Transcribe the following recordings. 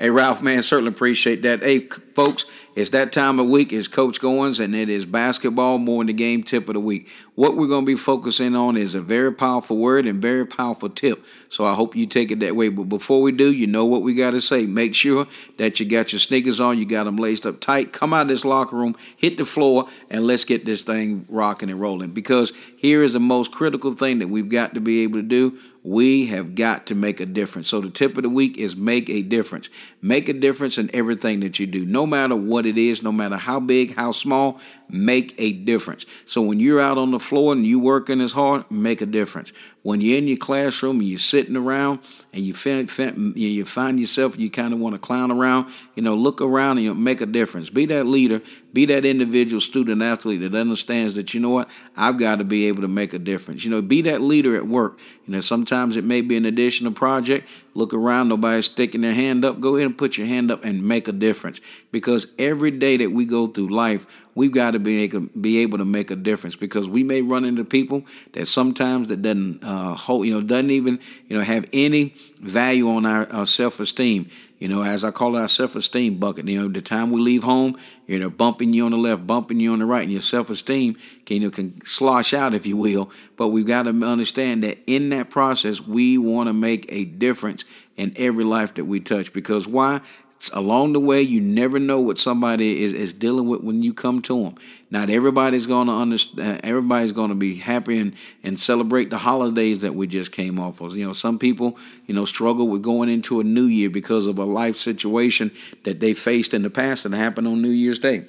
Hey, Ralph, man, certainly appreciate that. Hey, folks, it's that time of week. It's Coach Goins, and it is basketball more in the game tip of the week. What we're going to be focusing on is a very powerful word and very powerful tip. So I hope you take it that way. But before we do, you know what we got to say. Make sure that you got your sneakers on, you got them laced up tight. Come out of this locker room, hit the floor, and let's get this thing rocking and rolling. Because here is the most critical thing that we've got to be able to do. We have got to make a difference. So the tip of the week is make a difference. Make a difference in everything that you do, no matter what it is, no matter how big, how small make a difference. So when you're out on the floor and you're working as hard, make a difference. When you're in your classroom and you're sitting around and you find, you find yourself, you kind of want to clown around, you know, look around and you make a difference. Be that leader, be that individual student athlete that understands that, you know what, I've got to be able to make a difference. You know, be that leader at work. You know, sometimes it may be an additional project. Look around, nobody's sticking their hand up. Go ahead and put your hand up and make a difference. Because every day that we go through life, we've got to be able, be able to make a difference because we may run into people that sometimes that doesn't uh, hold, you know, doesn't even, you know, have any value on our, our self-esteem. You know, as I call it, our self-esteem bucket. You know, the time we leave home, you know, bumping you on the left, bumping you on the right, and your self-esteem can you know, can slosh out, if you will. But we've got to understand that in that process, we want to make a difference in every life that we touch. Because why? Along the way, you never know what somebody is, is dealing with when you come to them. Not everybody's going to understand. Everybody's going to be happy and, and celebrate the holidays that we just came off of. You know, some people, you know, struggle with going into a new year because of a life situation that they faced in the past that happened on New Year's Day.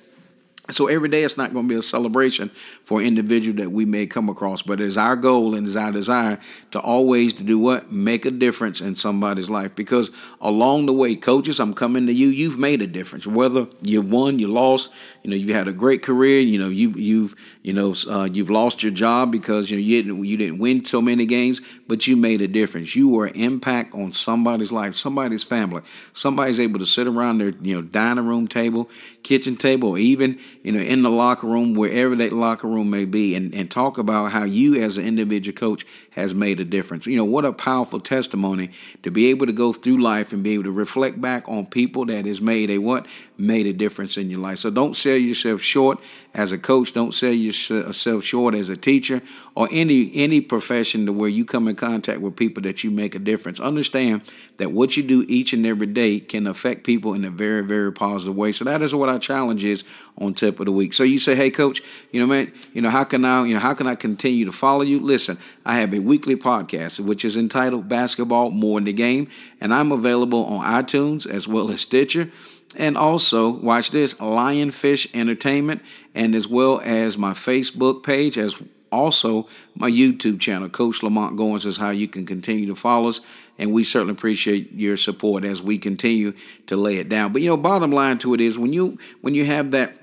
So every day it's not going to be a celebration for an individual that we may come across, but it's our goal and it's our desire to always to do what? Make a difference in somebody's life. Because along the way, coaches, I'm coming to you, you've made a difference. Whether you won, you lost, you know, you had a great career, you know, you've you've you know, uh, you've lost your job because you know you didn't you didn't win so many games, but you made a difference. You were an impact on somebody's life, somebody's family. Somebody's able to sit around their you know dining room table, kitchen table, even you know in the locker room, wherever that locker room may be, and and talk about how you as an individual coach has made a difference. You know what a powerful testimony to be able to go through life and be able to reflect back on people that has made a what made a difference in your life. So don't sell yourself short as a coach. Don't sell yourself short as a teacher or any any profession to where you come in contact with people that you make a difference. Understand that what you do each and every day can affect people in a very very positive way. So that is what our challenge is on tip of the week. So you say, hey coach, you know man, you know how can I you know how can I continue to follow you? Listen, I have a weekly podcast which is entitled Basketball More in the Game, and I'm available on iTunes as well as Stitcher. And also, watch this Lionfish Entertainment, and as well as my Facebook page, as also my YouTube channel, Coach Lamont Goins, is how you can continue to follow us. And we certainly appreciate your support as we continue to lay it down. But you know, bottom line to it is when you when you have that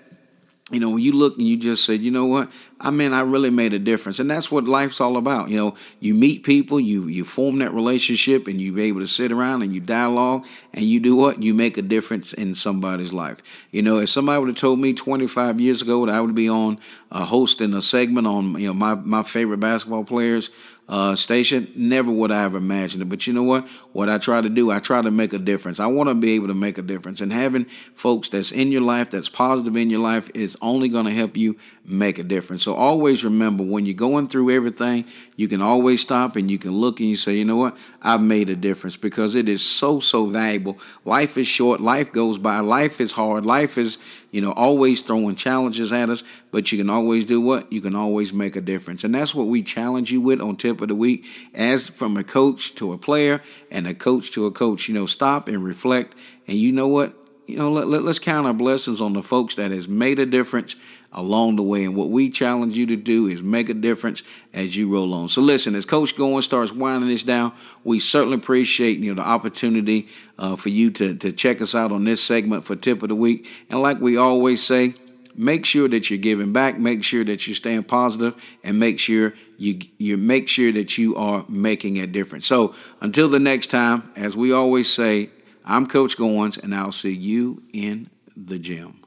you know, when you look and you just said, you know what, I mean, I really made a difference, and that's what life's all about. You know, you meet people, you you form that relationship, and you be able to sit around and you dialogue, and you do what? You make a difference in somebody's life. You know, if somebody would have told me 25 years ago that I would be on uh, hosting a segment on, you know, my my favorite basketball players, uh, station, never would I have imagined it. But you know what? What I try to do, I try to make a difference. I want to be able to make a difference. And having folks that's in your life, that's positive in your life, is only going to help you make a difference. So always remember when you're going through everything, you can always stop and you can look and you say, you know what? I've made a difference because it is so, so valuable. Life is short, life goes by, life is hard, life is, you know, always throwing challenges at us, but you can always do what? You can always make a difference. And that's what we challenge you with on tip of the week as from a coach to a player and a coach to a coach. You know, stop and reflect. And you know what? You know, let, let, let's count our blessings on the folks that has made a difference along the way. And what we challenge you to do is make a difference as you roll on. So listen, as Coach Goins starts winding this down, we certainly appreciate you know the opportunity uh, for you to to check us out on this segment for Tip of the Week. And like we always say. Make sure that you're giving back. Make sure that you're staying positive, and make sure you you make sure that you are making a difference. So until the next time, as we always say, I'm Coach Goins, and I'll see you in the gym.